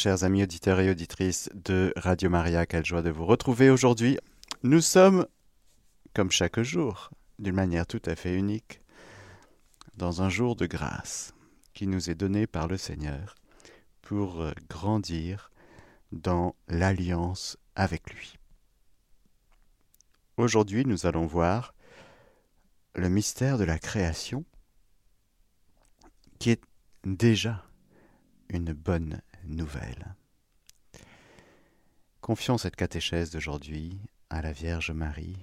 Chers amis auditeurs et auditrices de Radio Maria, quelle joie de vous retrouver aujourd'hui. Nous sommes, comme chaque jour, d'une manière tout à fait unique, dans un jour de grâce qui nous est donné par le Seigneur pour grandir dans l'alliance avec lui. Aujourd'hui, nous allons voir le mystère de la création qui est déjà une bonne nouvelle. Confions cette catéchèse d'aujourd'hui à la Vierge Marie,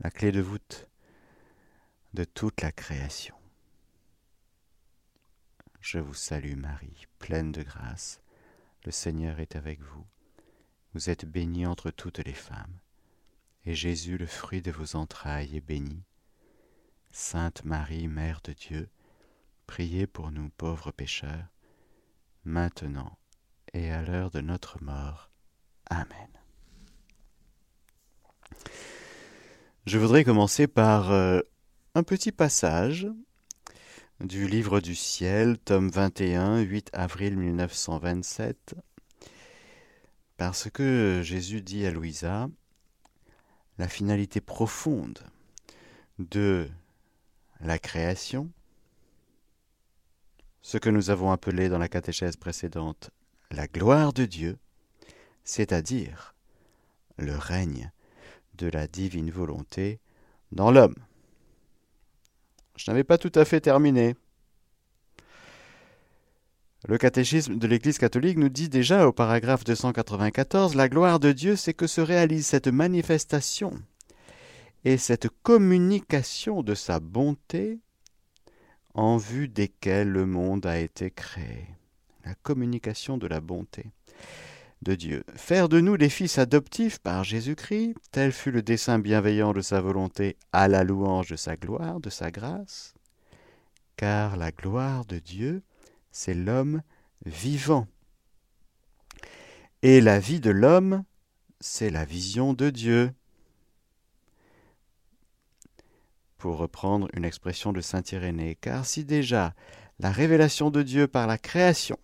la clé de voûte de toute la création. Je vous salue Marie, pleine de grâce, le Seigneur est avec vous. Vous êtes bénie entre toutes les femmes, et Jésus, le fruit de vos entrailles, est béni. Sainte Marie, Mère de Dieu, priez pour nous pauvres pécheurs, maintenant à l'heure de notre mort. Amen. Je voudrais commencer par euh, un petit passage du livre du ciel, tome 21, 8 avril 1927, parce que Jésus dit à Louisa, la finalité profonde de la création, ce que nous avons appelé dans la catéchèse précédente la gloire de Dieu, c'est-à-dire le règne de la divine volonté dans l'homme. Je n'avais pas tout à fait terminé. Le catéchisme de l'Église catholique nous dit déjà au paragraphe 294 La gloire de Dieu, c'est que se réalise cette manifestation et cette communication de sa bonté en vue desquelles le monde a été créé la communication de la bonté de Dieu. Faire de nous des fils adoptifs par Jésus-Christ, tel fut le dessein bienveillant de sa volonté à la louange de sa gloire, de sa grâce, car la gloire de Dieu, c'est l'homme vivant. Et la vie de l'homme, c'est la vision de Dieu. Pour reprendre une expression de Saint Irénée, car si déjà la révélation de Dieu par la création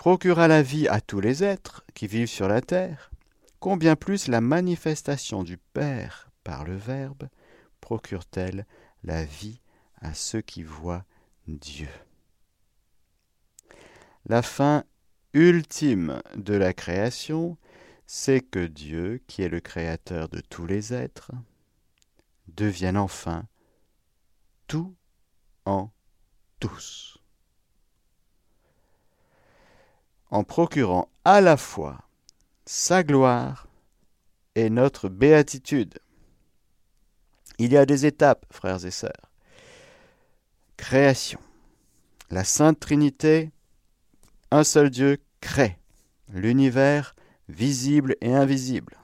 procura la vie à tous les êtres qui vivent sur la terre, combien plus la manifestation du Père par le Verbe procure-t-elle la vie à ceux qui voient Dieu. La fin ultime de la création, c'est que Dieu, qui est le Créateur de tous les êtres, devienne enfin tout en tous. En procurant à la fois sa gloire et notre béatitude. Il y a des étapes, frères et sœurs. Création. La Sainte Trinité, un seul Dieu, crée l'univers visible et invisible.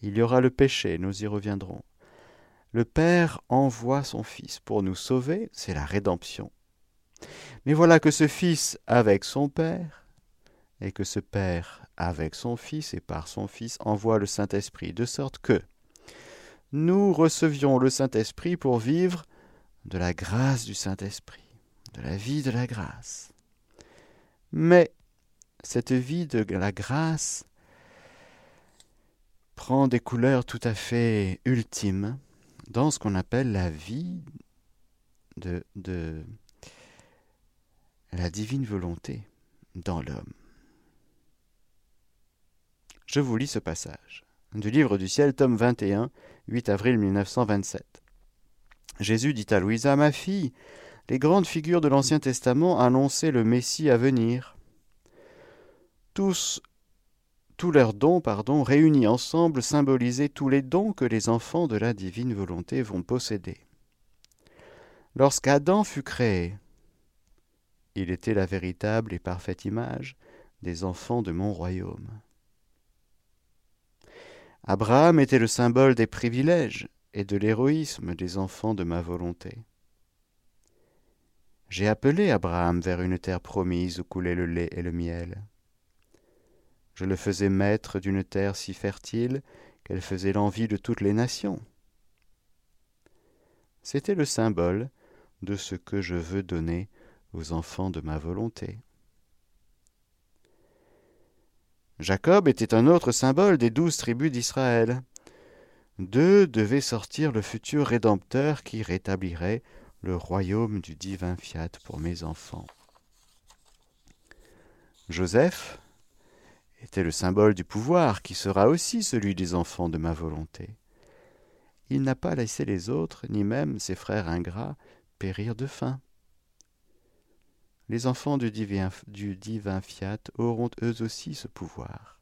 Il y aura le péché, nous y reviendrons. Le Père envoie son Fils pour nous sauver, c'est la rédemption. Mais voilà que ce Fils avec son Père, et que ce Père avec son Fils et par son Fils envoie le Saint-Esprit, de sorte que nous recevions le Saint-Esprit pour vivre de la grâce du Saint-Esprit, de la vie de la grâce. Mais cette vie de la grâce prend des couleurs tout à fait ultimes dans ce qu'on appelle la vie de, la divine volonté dans l'homme. Je vous lis ce passage du livre du ciel, tome 21, 8 avril 1927. Jésus dit à Louisa, ma fille, les grandes figures de l'Ancien Testament annonçaient le Messie à venir. Tous, tous leurs dons, pardon, réunis ensemble, symbolisaient tous les dons que les enfants de la divine volonté vont posséder. Lorsqu'Adam fut créé, il était la véritable et parfaite image des enfants de mon royaume. Abraham était le symbole des privilèges et de l'héroïsme des enfants de ma volonté. J'ai appelé Abraham vers une terre promise où coulait le lait et le miel. Je le faisais maître d'une terre si fertile qu'elle faisait l'envie de toutes les nations. C'était le symbole de ce que je veux donner aux enfants de ma volonté. Jacob était un autre symbole des douze tribus d'Israël. D'eux devait sortir le futur Rédempteur qui rétablirait le royaume du divin fiat pour mes enfants. Joseph était le symbole du pouvoir qui sera aussi celui des enfants de ma volonté. Il n'a pas laissé les autres, ni même ses frères ingrats, périr de faim. Les enfants du divin, fiat auront eux aussi ce pouvoir.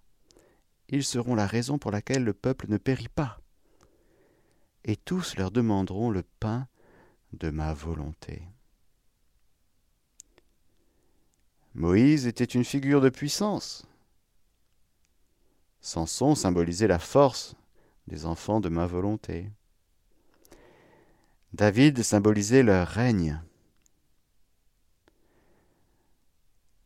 Ils seront la raison pour laquelle le peuple ne périt pas. Et tous leur demanderont le pain de ma volonté. Moïse était une figure de puissance. Samson symbolisait la force des enfants de ma volonté. David symbolisait leur règne.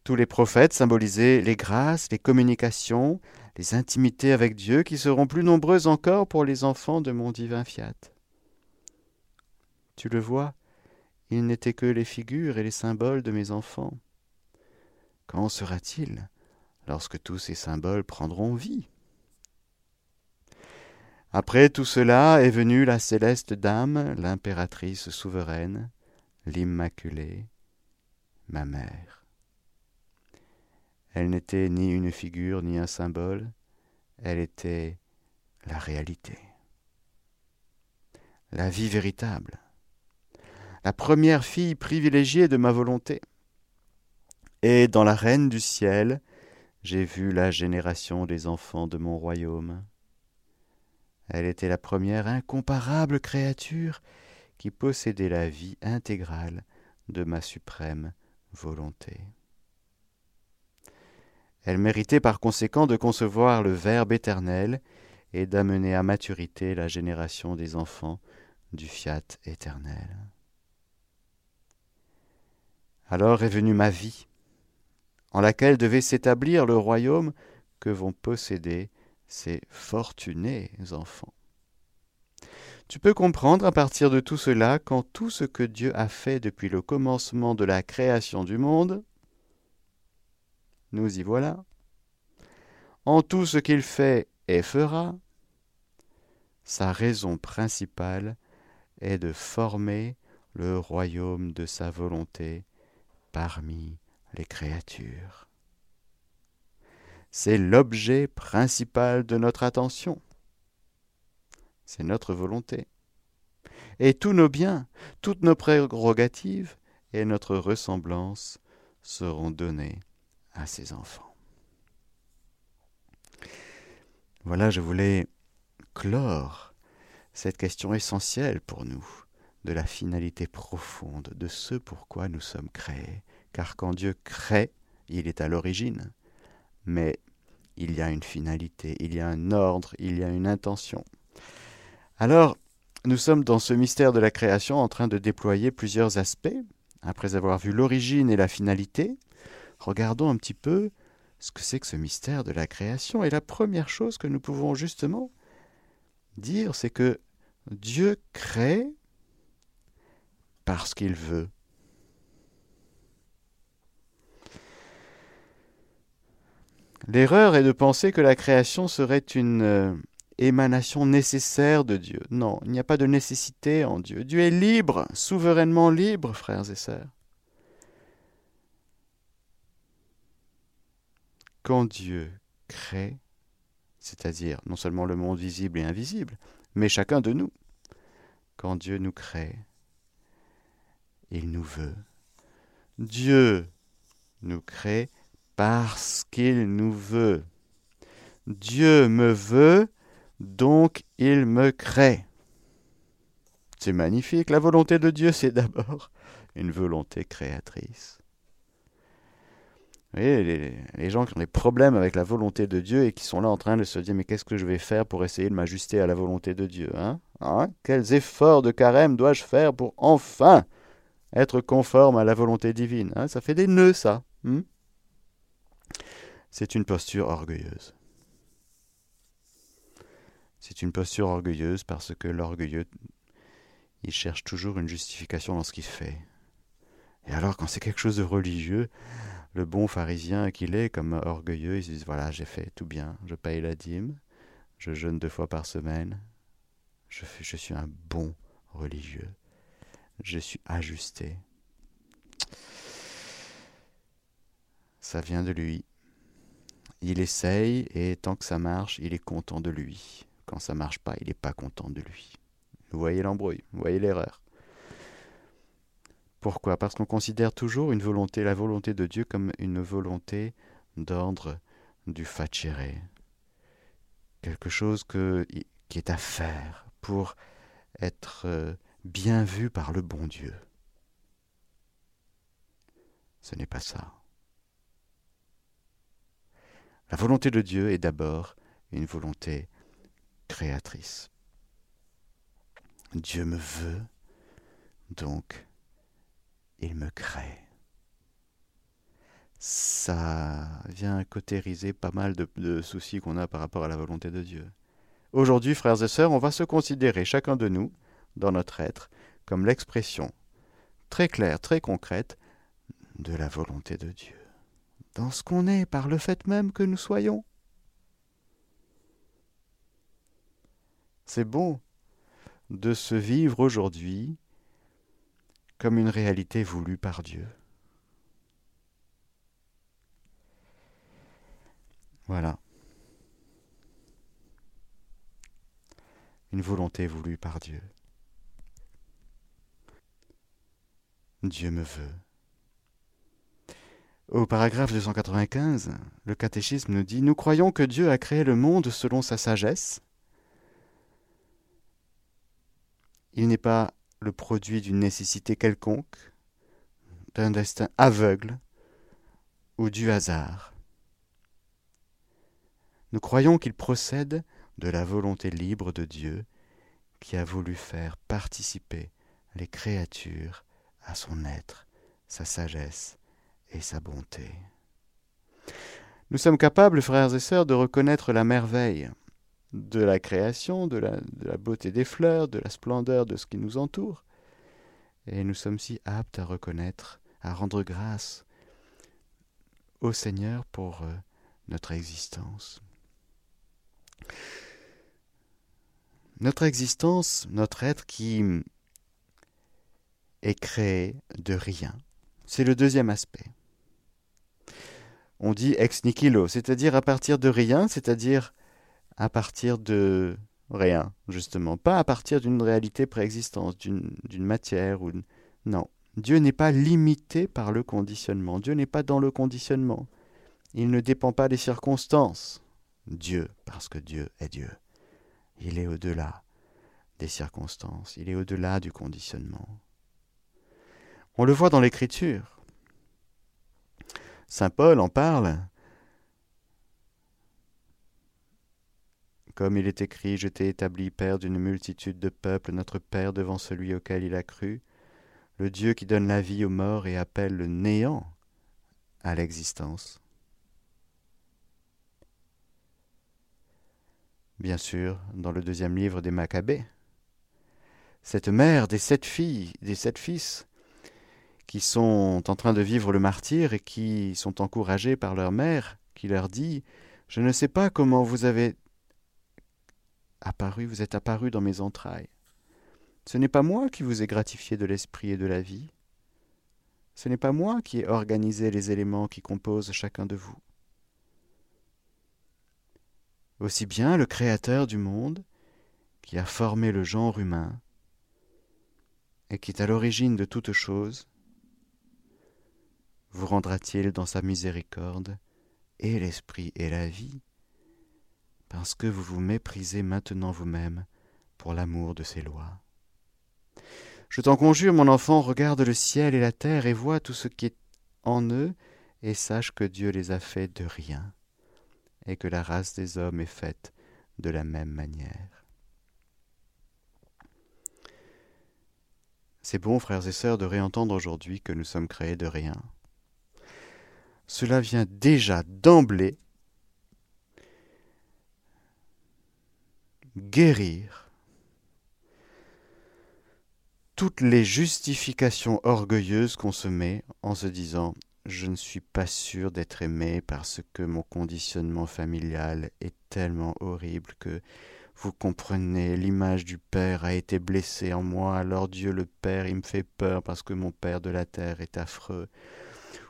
Tous les prophètes symbolisaient les grâces, les communications, les intimités avec Dieu qui seront plus nombreuses encore pour les enfants de mon divin fiat. Tu le vois, ils n'étaient que les figures et les symboles de mes enfants. Quand sera-t-il lorsque tous ces symboles prendront vie? Après tout cela est venue la céleste dame, l'impératrice souveraine, l'Immaculée, ma mère. Elle n'était ni une figure ni un symbole, elle était la réalité, la vie véritable, la première fille privilégiée de ma volonté. Et dans la reine du ciel, j'ai vu la génération des enfants de mon royaume. Elle était la première incomparable créature qui possédait la vie intégrale de ma suprême volonté. Elle méritait par conséquent de concevoir le Verbe éternel et d'amener à maturité la génération des enfants du fiat éternel. Alors est venue ma vie, en laquelle devait s'établir le royaume que vont posséder ces fortunés enfants. Tu peux comprendre à partir de tout cela qu'en tout ce que Dieu a fait depuis le commencement de la création du monde, nous y voilà. En tout ce qu'il fait et fera, sa raison principale est de former le royaume de sa volonté parmi les créatures. C'est l'objet principal de notre attention. C'est notre volonté. Et tous nos biens, toutes nos prérogatives et notre ressemblance seront donnés à ses enfants. Voilà, je voulais clore cette question essentielle pour nous de la finalité profonde de ce pourquoi nous sommes créés car quand Dieu crée, il est à l'origine, mais il y a une finalité, il y a un ordre, il y a une intention. Alors, nous sommes dans ce mystère de la création en train de déployer plusieurs aspects. Après avoir vu l'origine et la finalité, regardons un petit peu ce que c'est que ce mystère de la création. Et la première chose que nous pouvons justement dire, c'est que Dieu crée parce qu'il veut. L'erreur est de penser que la création serait une euh, émanation nécessaire de Dieu. Non, il n'y a pas de nécessité en Dieu. Dieu est libre, souverainement libre, frères et sœurs. Quand Dieu crée, c'est-à-dire non seulement le monde visible et invisible, mais chacun de nous, quand Dieu nous crée, il nous veut. Dieu nous crée parce qu'il nous veut. Dieu me veut, donc il me crée. C'est magnifique. La volonté de Dieu, c'est d'abord une volonté créatrice. Vous voyez, les, gens qui ont des problèmes avec la volonté de Dieu et qui sont là en train de se dire mais qu'est-ce que je vais faire pour essayer de m'ajuster à la volonté de Dieu hein, hein? Quels efforts de carême dois-je faire pour enfin être conforme à la volonté divine hein? Ça fait des nœuds, ça. Hmm? C'est une posture orgueilleuse. C'est une posture orgueilleuse parce que l'orgueilleux, il cherche toujours une justification dans ce qu'il fait. Et alors quand c'est quelque chose de religieux, le bon pharisien qu'il est, comme orgueilleux, il se dit voilà, j'ai fait tout bien, je paye la dîme, je jeûne deux fois par semaine, je, suis un bon religieux, je suis ajusté. Ça vient de lui. Il essaye et tant que ça marche, il est content de lui. Quand ça marche pas, il n'est pas content de lui. Vous voyez l'embrouille, vous voyez l'erreur. Pourquoi? Parce qu'on considère toujours une volonté, la volonté de Dieu comme une volonté d'ordre du facere. Quelque chose qui est à faire pour être euh, bien vu par le bon Dieu. Ce n'est pas ça. La volonté de Dieu est d'abord une volonté créatrice. Dieu me veut, donc il me crée. Ça vient cautériser pas mal de, soucis qu'on a par rapport à la volonté de Dieu. Aujourd'hui, frères et sœurs, on va se considérer chacun de nous, dans notre être, comme l'expression très claire, très concrète de la volonté de Dieu, dans ce qu'on est par le fait même que nous soyons. C'est bon de se vivre aujourd'hui comme une réalité voulue par Dieu. Voilà. Une volonté voulue par Dieu. Dieu me veut. Au paragraphe 295, le catéchisme nous dit Nous croyons que Dieu a créé le monde selon sa sagesse. Il n'est pas le produit d'une nécessité quelconque, d'un destin aveugle ou du hasard. Nous croyons qu'il procède de la volonté libre de Dieu qui a voulu faire participer les créatures à son être, sa sagesse et sa bonté. Nous sommes capables, frères et sœurs, de reconnaître la merveille de la création, de la, beauté des fleurs, de la splendeur de ce qui nous entoure. Et nous sommes si aptes à reconnaître, à rendre grâce au Seigneur pour euh, notre existence. Notre existence, notre être qui est créé de rien. C'est le deuxième aspect. On dit ex nihilo, c'est-à-dire à partir de rien, c'est-à-dire à partir de rien, justement, pas à partir d'une réalité préexistence, d'une matière ou non. Dieu n'est pas limité par le conditionnement. Dieu n'est pas dans le conditionnement. Il ne dépend pas des circonstances. Dieu, parce que Dieu est Dieu. Il est au-delà des circonstances. Il est au-delà du conditionnement. On le voit dans l'Écriture. Saint Paul en parle Comme il est écrit, je t'ai établi Père d'une multitude de peuples, notre Père devant celui auquel il a cru, le Dieu qui donne la vie aux morts et appelle le néant à l'existence. Bien sûr, dans le deuxième livre des Maccabées, cette mère des sept filles, des sept fils, qui sont en train de vivre le martyr et qui sont encouragés par leur mère, qui leur dit Je ne sais pas comment vous avez apparu, vous êtes apparu dans mes entrailles. Ce n'est pas moi qui vous ai gratifié de l'esprit et de la vie. Ce n'est pas moi qui ai organisé les éléments qui composent chacun de vous. Aussi bien le Créateur du monde, qui a formé le genre humain, et qui est à l'origine de toute chose, vous rendra-t-il dans sa miséricorde et l'esprit et la vie parce que vous vous méprisez maintenant vous-même pour l'amour de ses lois. Je t'en conjure, mon enfant, regarde le ciel et la terre et vois tout ce qui est en eux, et sache que Dieu les a faits de rien, et que la race des hommes est faite de la même manière. C'est bon, frères et sœurs, de réentendre aujourd'hui que nous sommes créés de rien. Cela vient déjà d'emblée guérir toutes les justifications orgueilleuses qu'on se met en se disant je ne suis pas sûr d'être aimé parce que mon conditionnement familial est tellement horrible que vous comprenez, l'image du Père a été blessée en moi, alors Dieu le Père, il me fait peur parce que mon Père de la terre est affreux.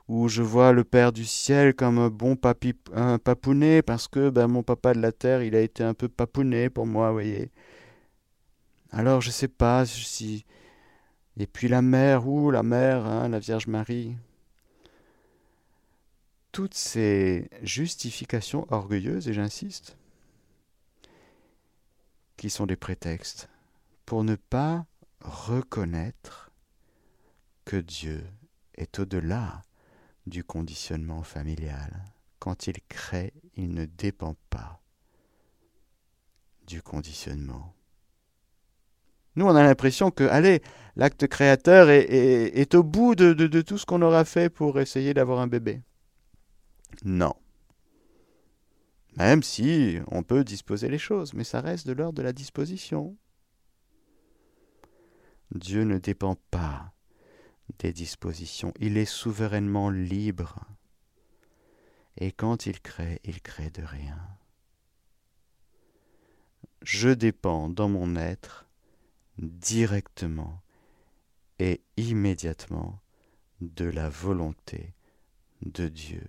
Ou je vois le Père du ciel comme un bon papi, un papounet parce que ben, mon papa de la terre, il a été un peu papounet pour moi, voyez. Alors je sais pas si... Et puis la mère, ou la mère, hein, la Vierge Marie toutes ces justifications orgueilleuses, et j'insiste, qui sont des prétextes pour ne pas reconnaître que Dieu est au-delà du conditionnement familial. Quand il crée, il ne dépend pas du conditionnement. Nous, on a l'impression que, allez, l'acte créateur est, au bout de tout ce qu'on aura fait pour essayer d'avoir un bébé. Non. Même si on peut disposer les choses, mais ça reste de l'ordre de la disposition. Dieu ne dépend pas des dispositions, il est souverainement libre. Et quand il crée, il crée de rien. Je dépends dans mon être directement et immédiatement de la volonté de Dieu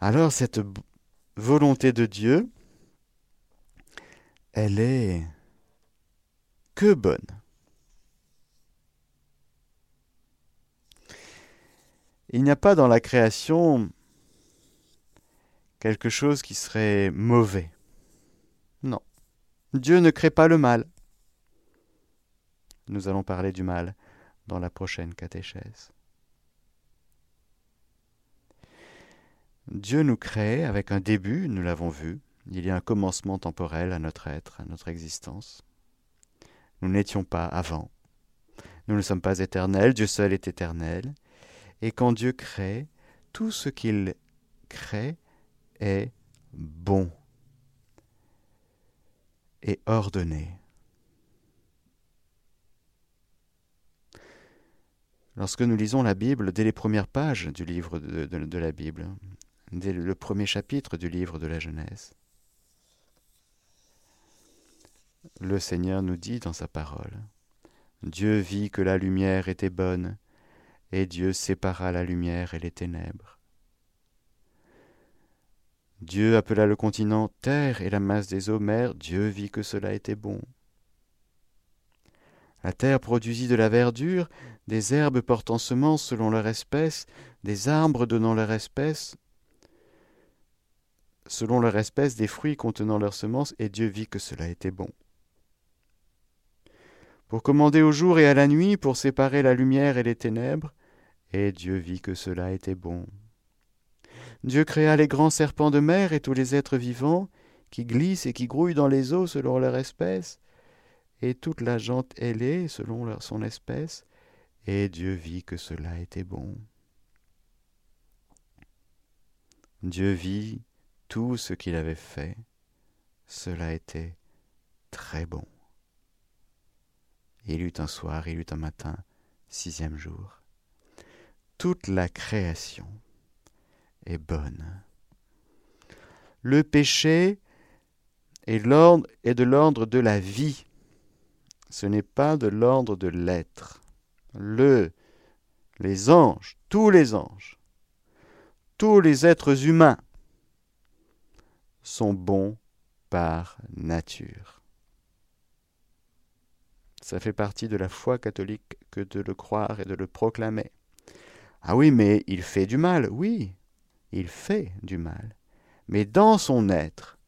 alors cette volonté de Dieu, elle est que bonne. Il n'y a pas dans la création quelque chose qui serait mauvais. Non. Dieu ne crée pas le mal. Nous allons parler du mal dans la prochaine catéchèse. Dieu nous crée avec un début, nous l'avons vu. Il y a un commencement temporel à notre être, à notre existence. Nous n'étions pas avant. Nous ne sommes pas éternels, Dieu seul est éternel. Et quand Dieu crée, tout ce qu'il crée est bon et ordonné. Lorsque nous lisons la Bible, dès les premières pages du livre de, la Bible, dès le premier chapitre du livre de la Genèse. Le Seigneur nous dit dans sa parole, Dieu vit que la lumière était bonne, et Dieu sépara la lumière et les ténèbres. Dieu appela le continent terre et la masse des eaux mer, Dieu vit que cela était bon. La terre produisit de la verdure, des herbes portant semences selon leur espèce, des arbres donnant leur espèce, selon leur espèce des fruits contenant leurs semences, et Dieu vit que cela était bon. Pour commander au jour et à la nuit, pour séparer la lumière et les ténèbres, et Dieu vit que cela était bon. Dieu créa les grands serpents de mer et tous les êtres vivants, qui glissent et qui grouillent dans les eaux selon leur espèce, et toute la jante ailée selon son espèce, et Dieu vit que cela était bon. Dieu vit tout ce qu'il avait fait, cela était très bon. Il eut un soir, il eut un matin, sixième jour. Toute la création est bonne. Le péché est, est de l'ordre de la vie. Ce n'est pas de l'ordre de l'être. Le, les anges, tous les anges, tous les êtres humains sont bons par nature. Ça fait partie de la foi catholique que de le croire et de le proclamer. Ah oui, mais il fait du mal, oui, il fait du mal. Mais dans son être,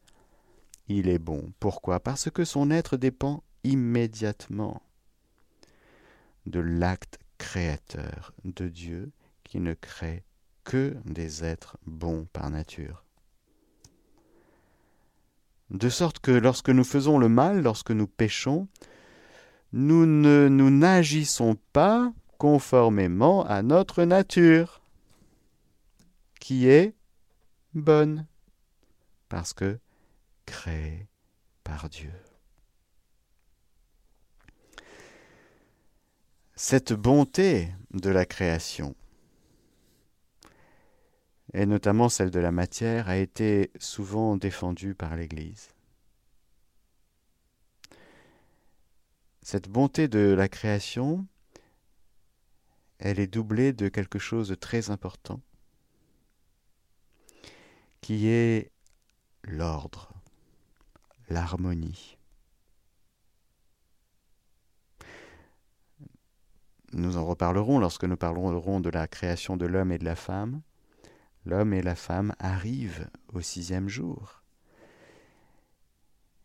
il est bon. Pourquoi? Parce que son être dépend immédiatement de l'acte créateur de Dieu qui ne crée que des êtres bons par nature de sorte que lorsque nous faisons le mal, lorsque nous péchons, nous ne nous n'agissons pas conformément à notre nature, qui est bonne, parce que créée par Dieu. Cette bonté de la création et notamment celle de la matière, a été souvent défendue par l'Église. Cette bonté de la création, elle est doublée de quelque chose de très important, qui est l'ordre, l'harmonie. Nous en reparlerons lorsque nous parlerons de la création de l'homme et de la femme. L'homme et la femme arrivent au sixième jour.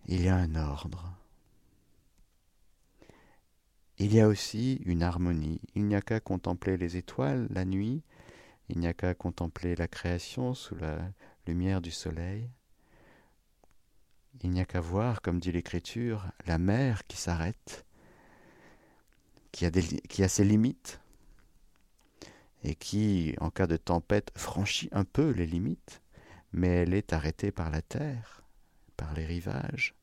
Il y a un ordre. Il y a aussi une harmonie. Il n'y a qu'à contempler les étoiles la nuit, il n'y a qu'à contempler la création sous la lumière du soleil. Il n'y a qu'à voir, comme dit l'Écriture, la mer qui s'arrête, qui, a, ses limites, et qui, en cas de tempête, franchit un peu les limites, mais elle est arrêtée par la terre, par les rivages.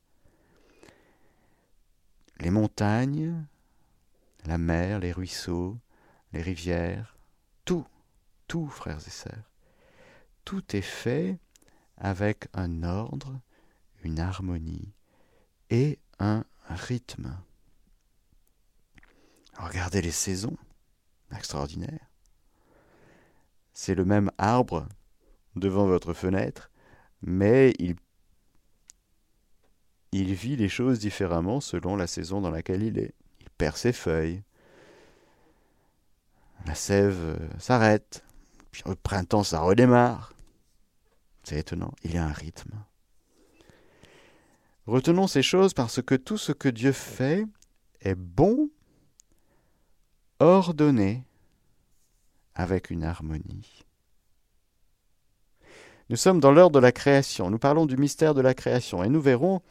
Les montagnes la mer, les ruisseaux, les rivières, tout, tout, frères et sœurs. Tout est fait avec un ordre, une harmonie et un rythme. Regardez les saisons, extraordinaire. C'est le même arbre devant votre fenêtre, mais il, il vit les choses différemment selon la saison dans laquelle il est perd ses feuilles. La sève euh, s'arrête, puis au printemps ça redémarre. C'est étonnant, il y a un rythme. Retenons ces choses parce que tout ce que Dieu fait est bon, ordonné, avec une harmonie. Nous sommes dans l'heure de la création, nous parlons du mystère de la création, et nous verrons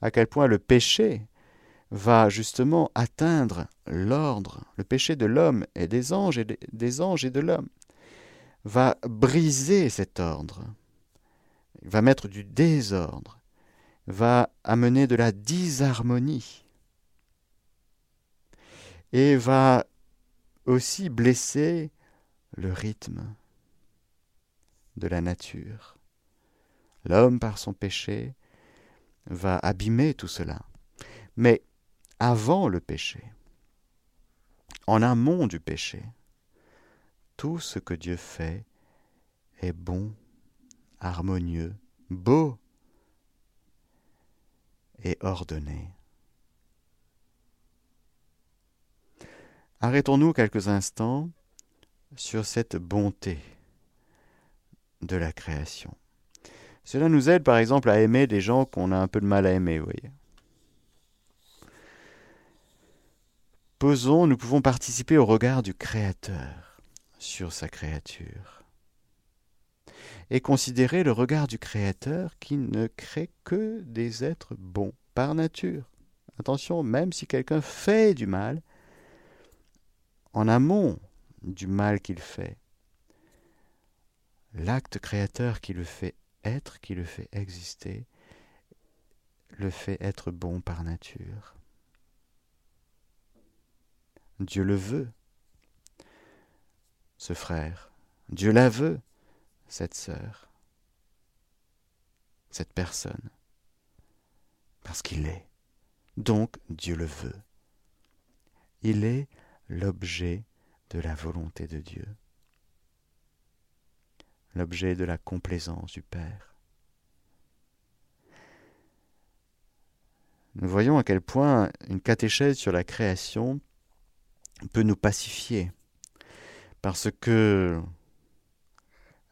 à quel point le péché va justement atteindre l'ordre, le péché de l'homme et des anges et des anges et de l'homme, va briser cet ordre, va mettre du désordre, va amener de la disharmonie et va aussi blesser le rythme de la nature. L'homme, par son péché, va abîmer tout cela. Mais avant le péché, en amont du péché. Tout ce que Dieu fait est bon, harmonieux, beau et ordonné. Arrêtons-nous quelques instants sur cette bonté de la création. Cela nous aide par exemple à aimer des gens qu'on a un peu de mal à aimer, vous voyez. Nous pouvons participer au regard du Créateur sur sa créature et considérer le regard du Créateur qui ne crée que des êtres bons par nature. Attention, même si quelqu'un fait du mal, en amont du mal qu'il fait, l'acte créateur qui le fait être, qui le fait exister, le fait être bon par nature. Dieu le veut, ce frère. Dieu la veut, cette sœur, cette personne. Parce qu'il est. Donc Dieu le veut. Il est l'objet de la volonté de Dieu, l'objet de la complaisance du Père. Nous voyons à quel point une catéchèse sur la création peut nous pacifier. Parce que,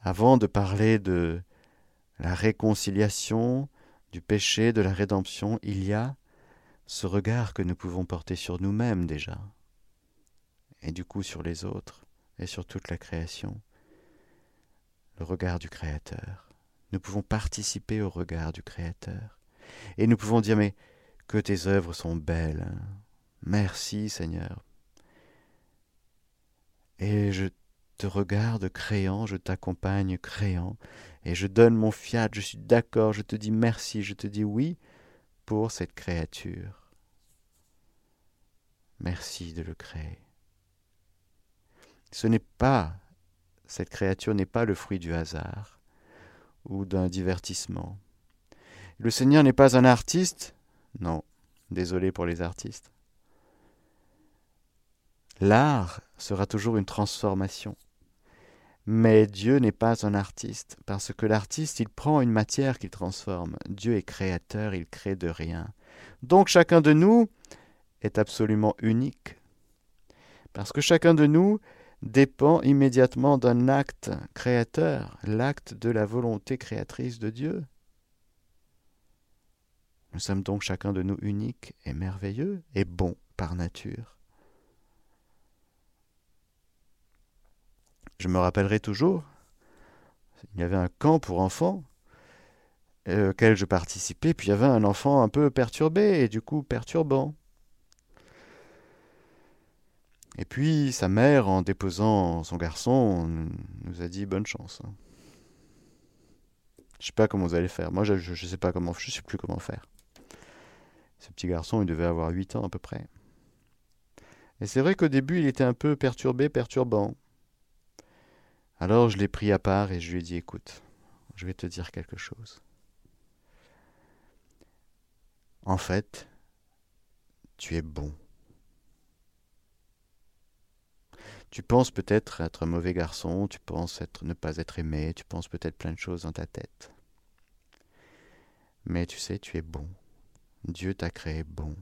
avant de parler de la réconciliation, du péché, de la rédemption, il y a ce regard que nous pouvons porter sur nous-mêmes déjà, et du coup sur les autres, et sur toute la création, le regard du Créateur. Nous pouvons participer au regard du Créateur. Et nous pouvons dire, mais que tes œuvres sont belles. Merci Seigneur et je te regarde créant, je t'accompagne créant, et je donne mon fiat, je suis d'accord, je te dis merci, je te dis oui pour cette créature. Merci de le créer. Ce n'est pas Cette créature n'est pas le fruit du hasard ou d'un divertissement. Le Seigneur n'est pas un artiste? Non, désolé pour les artistes. L'art sera toujours une transformation. Mais Dieu n'est pas un artiste, parce que l'artiste, il prend une matière qu'il transforme. Dieu est créateur, il crée de rien. Donc chacun de nous est absolument unique, parce que chacun de nous dépend immédiatement d'un acte créateur, l'acte de la volonté créatrice de Dieu. Nous sommes donc chacun de nous unique et merveilleux et bon par nature. Je me rappellerai toujours, il y avait un camp pour enfants euh, auquel je participais, puis il y avait un enfant un peu perturbé et du coup perturbant. Et puis sa mère, en déposant son garçon, nous a dit bonne chance. Je sais pas comment vous allez faire. Moi, je ne sais pas comment, je sais plus comment faire. Ce petit garçon, il devait avoir 8 ans à peu près. Et c'est vrai qu'au début, il était un peu perturbé, perturbant. Alors je l'ai pris à part et je lui ai dit, écoute, je vais te dire quelque chose. En fait, tu es bon. Tu penses peut-être être un mauvais garçon, tu penses être, ne pas être aimé, tu penses peut-être plein de choses dans ta tête. Mais tu sais, tu es bon. Dieu t'a créé bon.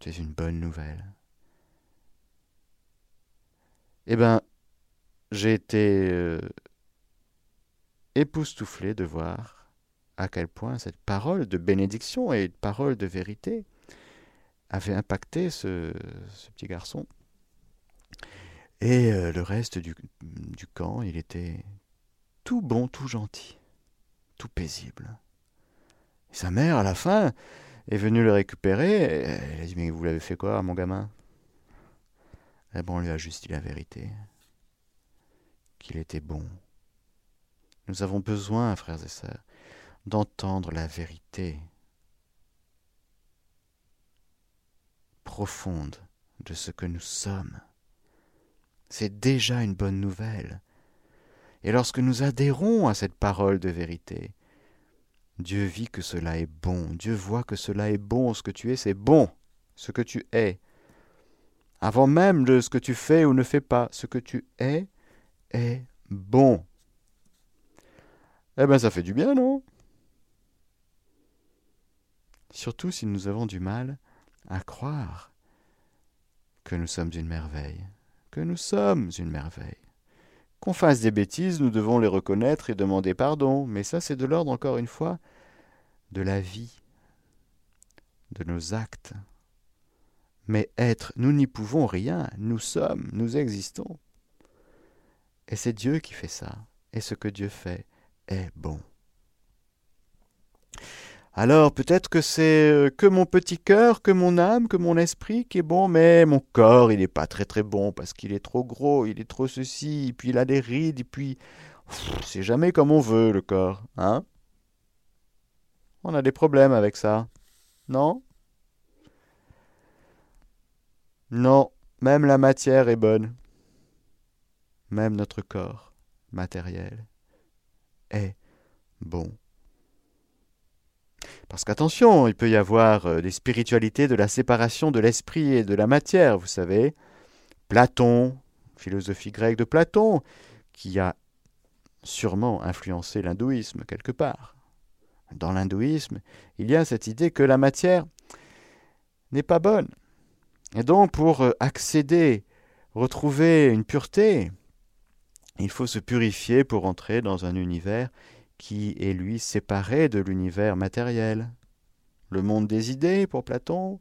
Tu es une bonne nouvelle. Eh bien, j'ai été euh, époustouflé de voir à quel point cette parole de bénédiction et de parole de vérité avait impacté ce petit garçon. Et euh, le reste du, camp, il était tout bon, tout gentil, tout paisible. Et sa mère, à la fin, est venue le récupérer. elle a dit Mais vous l'avez fait quoi, mon gamin? Et eh bon, on lui a juste dit la vérité qu'il était bon. Nous avons besoin, frères et sœurs, d'entendre la vérité profonde de ce que nous sommes. C'est déjà une bonne nouvelle. Et lorsque nous adhérons à cette parole de vérité, Dieu vit que cela est bon, Dieu voit que cela est bon, ce que tu es, c'est bon, ce que tu es. Avant même de ce que tu fais ou ne fais pas, ce que tu es est bon. Eh bien, ça fait du bien, non? Surtout si nous avons du mal à croire que nous sommes une merveille que nous sommes une merveille. Qu'on fasse des bêtises, nous devons les reconnaître et demander pardon, mais ça c'est de l'ordre, encore une fois, de la vie, de nos actes. Mais être, nous n'y pouvons rien, nous sommes, nous existons. Et c'est Dieu qui fait ça, et ce que Dieu fait est bon. Alors peut-être que c'est euh, que mon petit cœur, que mon âme, que mon esprit qui est bon, mais mon corps, il n'est pas très très bon parce qu'il est trop gros, il est trop ceci, puis il a des rides, et puis c'est jamais comme on veut le corps, hein? On a des problèmes avec ça, non? Non, même la matière est bonne. Même notre corps matériel est bon. Parce qu'attention, il peut y avoir euh, des spiritualités de la séparation de l'esprit et de la matière, vous savez. Platon, philosophie grecque de Platon, qui a sûrement influencé l'hindouisme quelque part. Dans l'hindouisme, il y a cette idée que la matière n'est pas bonne. Et donc, pour euh, accéder, retrouver une pureté, il faut se purifier pour entrer dans un univers qui est lui séparé de l'univers matériel. Le monde des idées pour Platon,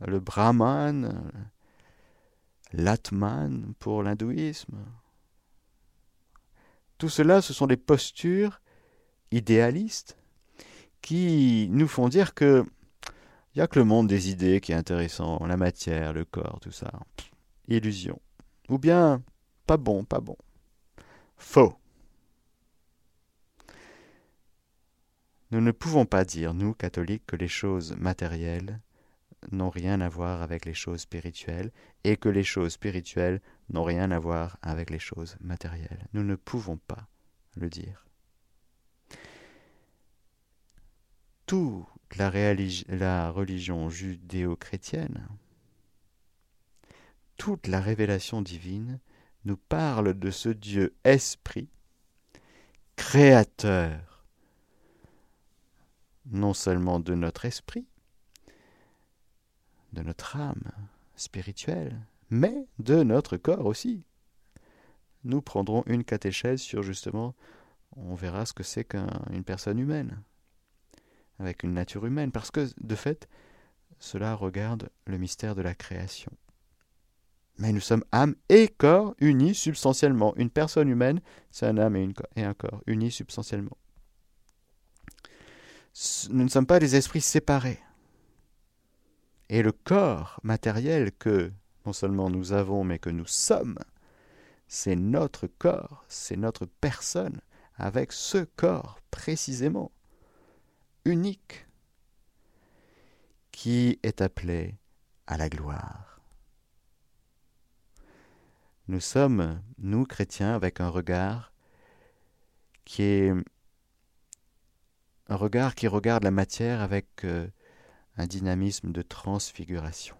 le Brahman, l'Atman pour l'hindouisme. Tout cela, ce sont des postures idéalistes qui nous font dire que il n'y a que le monde des idées qui est intéressant, la matière, le corps, tout ça. Illusion. Ou bien, pas bon, pas bon. Faux. Nous ne pouvons pas dire, nous, catholiques, que les choses matérielles n'ont rien à voir avec les choses spirituelles et que les choses spirituelles n'ont rien à voir avec les choses matérielles. Nous ne pouvons pas le dire. Toute la, religion judéo-chrétienne, toute la révélation divine nous parle de ce Dieu esprit, créateur, non seulement de notre esprit, de notre âme spirituelle, mais de notre corps aussi. Nous prendrons une catéchèse sur justement, on verra ce que c'est qu'une personne humaine, avec une nature humaine, parce que de fait, cela regarde le mystère de la création. Mais nous sommes âme et corps unis substantiellement. Une personne humaine, c'est un âme et, un corps unis substantiellement. Nous ne sommes pas des esprits séparés. Et le corps matériel que non seulement nous avons, mais que nous sommes, c'est notre corps, c'est notre personne, avec ce corps précisément, unique, qui est appelé à la gloire. Nous sommes, nous chrétiens, avec un regard qui est un regard qui regarde la matière avec euh, un dynamisme de transfiguration.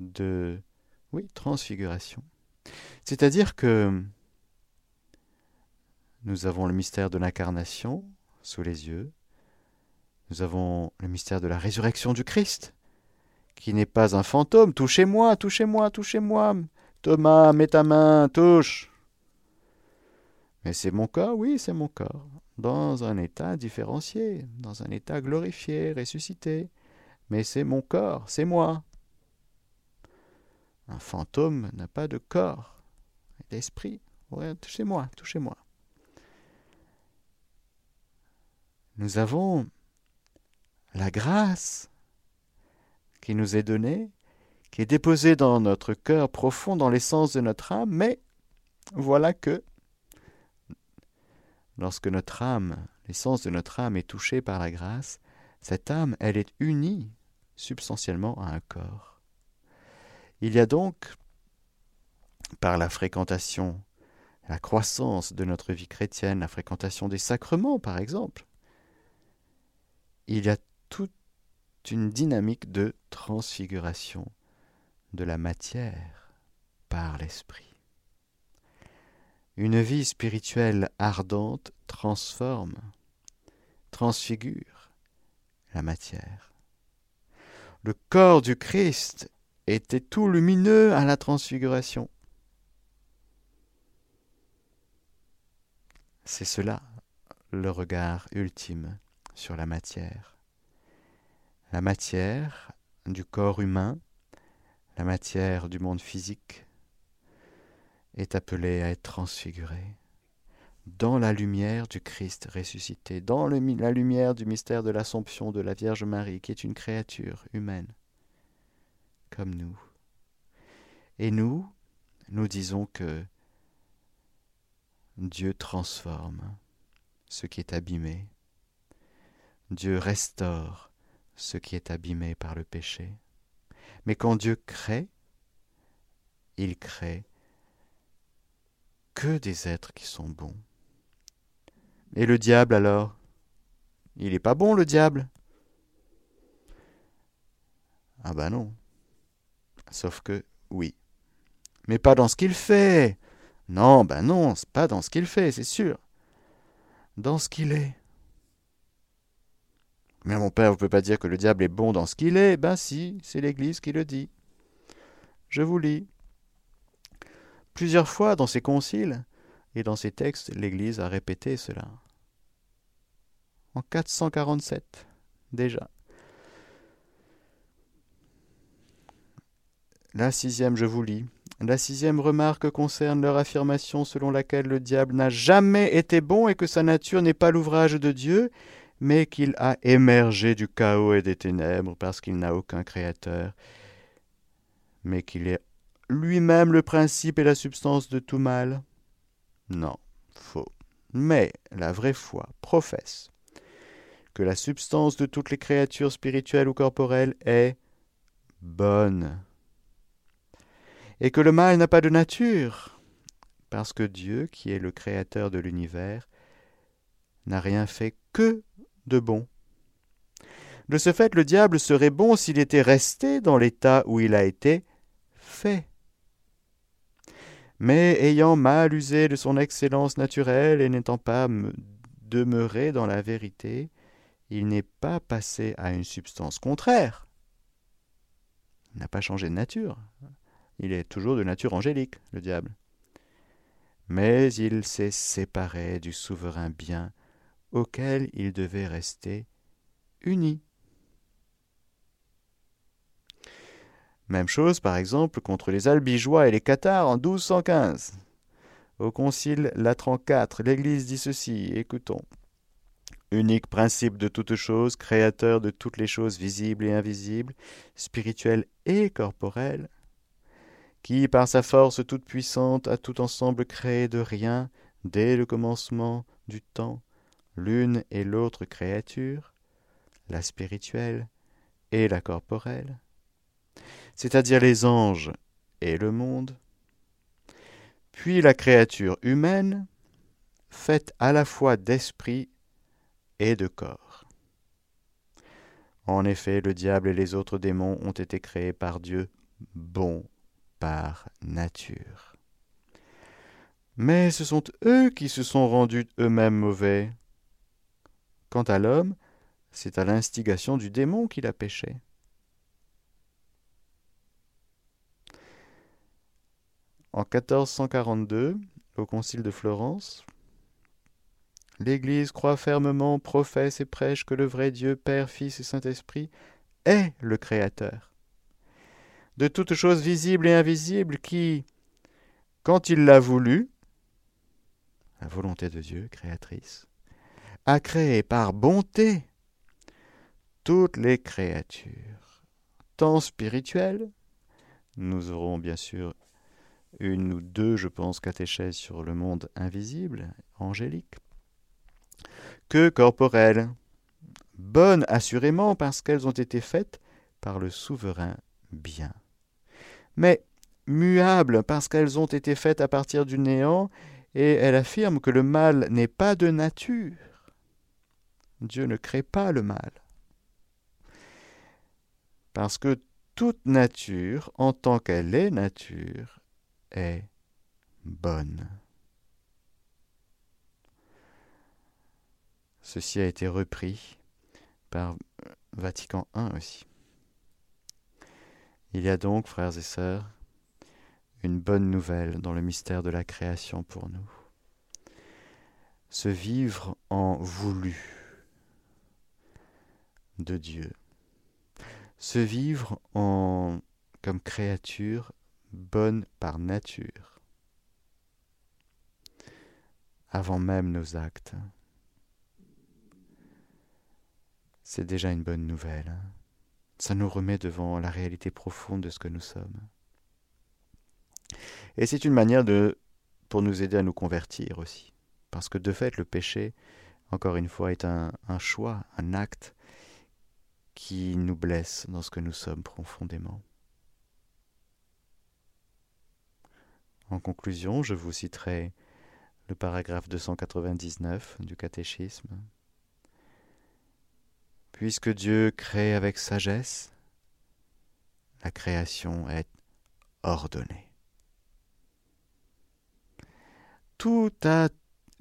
De oui, transfiguration. C'est-à-dire que nous avons le mystère de l'incarnation sous les yeux, nous avons le mystère de la résurrection du Christ, qui n'est pas un fantôme. Touchez-moi, touchez-moi, touchez-moi. Thomas, mets ta main, touche. Mais c'est mon corps, oui, c'est mon corps dans un état différencié, dans un état glorifié, ressuscité. Mais c'est mon corps, c'est moi. Un fantôme n'a pas de corps, d'esprit. Ouais, touchez-moi, touchez-moi. Nous avons la grâce qui nous est donnée, qui est déposée dans notre cœur profond, dans l'essence de notre âme, mais voilà que Lorsque notre âme, l'essence de notre âme est touchée par la grâce, cette âme, elle est unie substantiellement à un corps. Il y a donc, par la fréquentation, la croissance de notre vie chrétienne, la fréquentation des sacrements, par exemple, il y a toute une dynamique de transfiguration de la matière par l'esprit. Une vie spirituelle ardente transforme, transfigure la matière. Le corps du Christ était tout lumineux à la transfiguration. C'est cela le regard ultime sur la matière. La matière du corps humain, la matière du monde physique, est appelé à être transfiguré dans la lumière du Christ ressuscité, dans la lumière du mystère de l'Assomption de la Vierge Marie, qui est une créature humaine, comme nous. Et nous, nous disons que Dieu transforme ce qui est abîmé. Dieu restaure ce qui est abîmé par le péché. Mais quand Dieu crée, il crée que des êtres qui sont bons. Et le diable alors? Il n'est pas bon le diable? Ah ben non. Sauf que oui. Mais pas dans ce qu'il fait. Non, ben non, pas dans ce qu'il fait, c'est sûr. Dans ce qu'il est. Mais mon père, vous ne pouvez pas dire que le diable est bon dans ce qu'il est. Ben si, c'est l'Église qui le dit. Je vous lis. Plusieurs fois dans ses conciles et dans ses textes, l'Église a répété cela. En 447 déjà. La sixième, je vous lis. La sixième remarque concerne leur affirmation selon laquelle le diable n'a jamais été bon et que sa nature n'est pas l'ouvrage de Dieu, mais qu'il a émergé du chaos et des ténèbres parce qu'il n'a aucun créateur, mais qu'il est lui-même le principe et la substance de tout mal Non, faux. Mais la vraie foi professe que la substance de toutes les créatures spirituelles ou corporelles est bonne, et que le mal n'a pas de nature, parce que Dieu, qui est le créateur de l'univers, n'a rien fait que de bon. De ce fait, le diable serait bon s'il était resté dans l'état où il a été fait. Mais ayant mal usé de son excellence naturelle et n'étant pas demeuré dans la vérité, il n'est pas passé à une substance contraire. Il n'a pas changé de nature. Il est toujours de nature angélique, le diable. Mais il s'est séparé du souverain bien auquel il devait rester uni. Même chose, par exemple, contre les Albigeois et les Cathares en 1215. Au Concile Latran IV, l'Église dit ceci, écoutons. Unique principe de toutes choses, créateur de toutes les choses visibles et invisibles, spirituelles et corporelles, qui, par sa force toute puissante, a tout ensemble créé de rien, dès le commencement du temps, l'une et l'autre créature, la spirituelle et la corporelle, c'est-à-dire les anges et le monde, puis la créature humaine, faite à la fois d'esprit et de corps. En effet, le diable et les autres démons ont été créés par Dieu bons par nature. Mais ce sont eux qui se sont rendus eux-mêmes mauvais. Quant à l'homme, c'est à l'instigation du démon qu'il a péché. En 1442, au Concile de Florence, l'Église croit fermement, professe et prêche que le vrai Dieu, Père, Fils et Saint-Esprit, est le Créateur de toutes choses visibles et invisibles qui, quand il l'a voulu, la volonté de Dieu créatrice, a créé par bonté toutes les créatures, tant spirituelles, nous aurons bien sûr une ou deux, je pense, catéchèses sur le monde invisible, angélique, que corporelles, bonnes assurément parce qu'elles ont été faites par le souverain bien. Mais muables parce qu'elles ont été faites à partir du néant, et elle affirme que le mal n'est pas de nature. Dieu ne crée pas le mal. Parce que toute nature, en tant qu'elle est nature, est bonne. Ceci a été repris par Vatican I aussi. Il y a donc, frères et sœurs, une bonne nouvelle dans le mystère de la création pour nous. Se vivre en voulu de Dieu. Se vivre en comme créature bonne par nature, avant même nos actes. C'est déjà une bonne nouvelle. Hein. Ça nous remet devant la réalité profonde de ce que nous sommes. Et c'est une manière de pour nous aider à nous convertir aussi. Parce que de fait, le péché, encore une fois, est un, un choix, un acte qui nous blesse dans ce que nous sommes profondément. En conclusion, je vous citerai le paragraphe 299 du catéchisme. Puisque Dieu crée avec sagesse, la création est ordonnée. Tout a,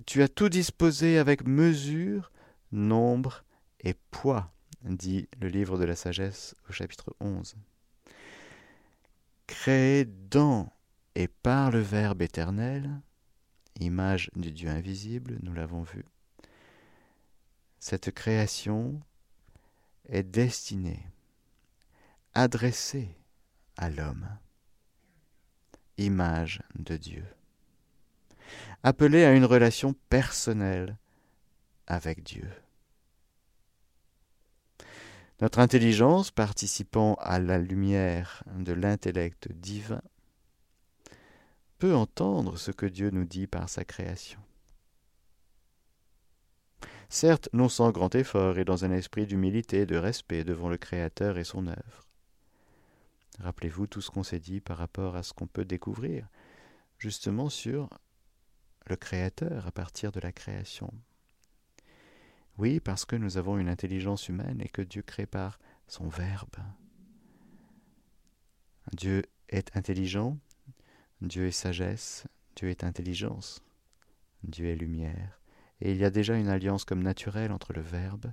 tu as tout disposé avec mesure, nombre et poids, dit le livre de la sagesse au chapitre 11. Créé dans et par le Verbe éternel, image du Dieu invisible, nous l'avons vu, cette création est destinée, adressée à l'homme, image de Dieu, appelée à une relation personnelle avec Dieu. Notre intelligence, participant à la lumière de l'intellect divin, peut entendre ce que Dieu nous dit par sa création. certes non sans grand effort et dans un esprit d'humilité et de respect devant le Créateur et son œuvre. Rappelez-vous tout ce qu'on s'est dit par rapport à ce qu'on peut découvrir, justement sur le Créateur à partir de la création. Oui, parce que nous avons une intelligence humaine et que Dieu crée par son Verbe. Dieu est intelligent, Dieu est sagesse, Dieu est intelligence, Dieu est lumière, et il y a déjà une alliance comme naturelle entre le Verbe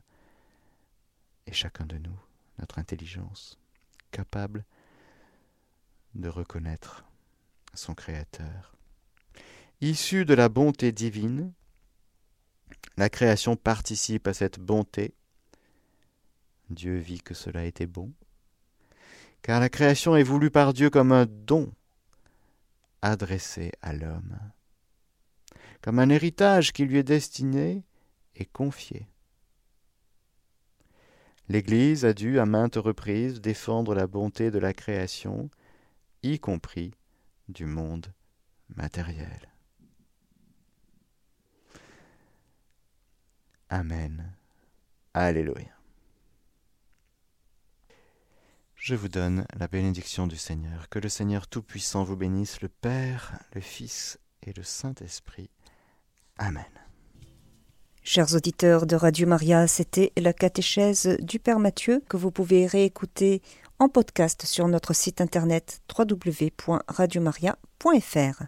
et chacun de nous, notre intelligence, capable de reconnaître son Créateur. Issue de la bonté divine, la création participe à cette bonté. Dieu vit que cela était bon, car la création est voulue par Dieu comme un don adressé à l'homme, comme un héritage qui lui est destiné et confié. L'Église a dû à maintes reprises défendre la bonté de la création, y compris du monde matériel. Amen. Alléluia. Je vous donne la bénédiction du Seigneur. Que le Seigneur Tout-Puissant vous bénisse, le Père, le Fils et le Saint-Esprit. Amen. Chers auditeurs de Radio Maria, c'était la catéchèse du Père Mathieu que vous pouvez réécouter en podcast sur notre site internet www.radiomaria.fr.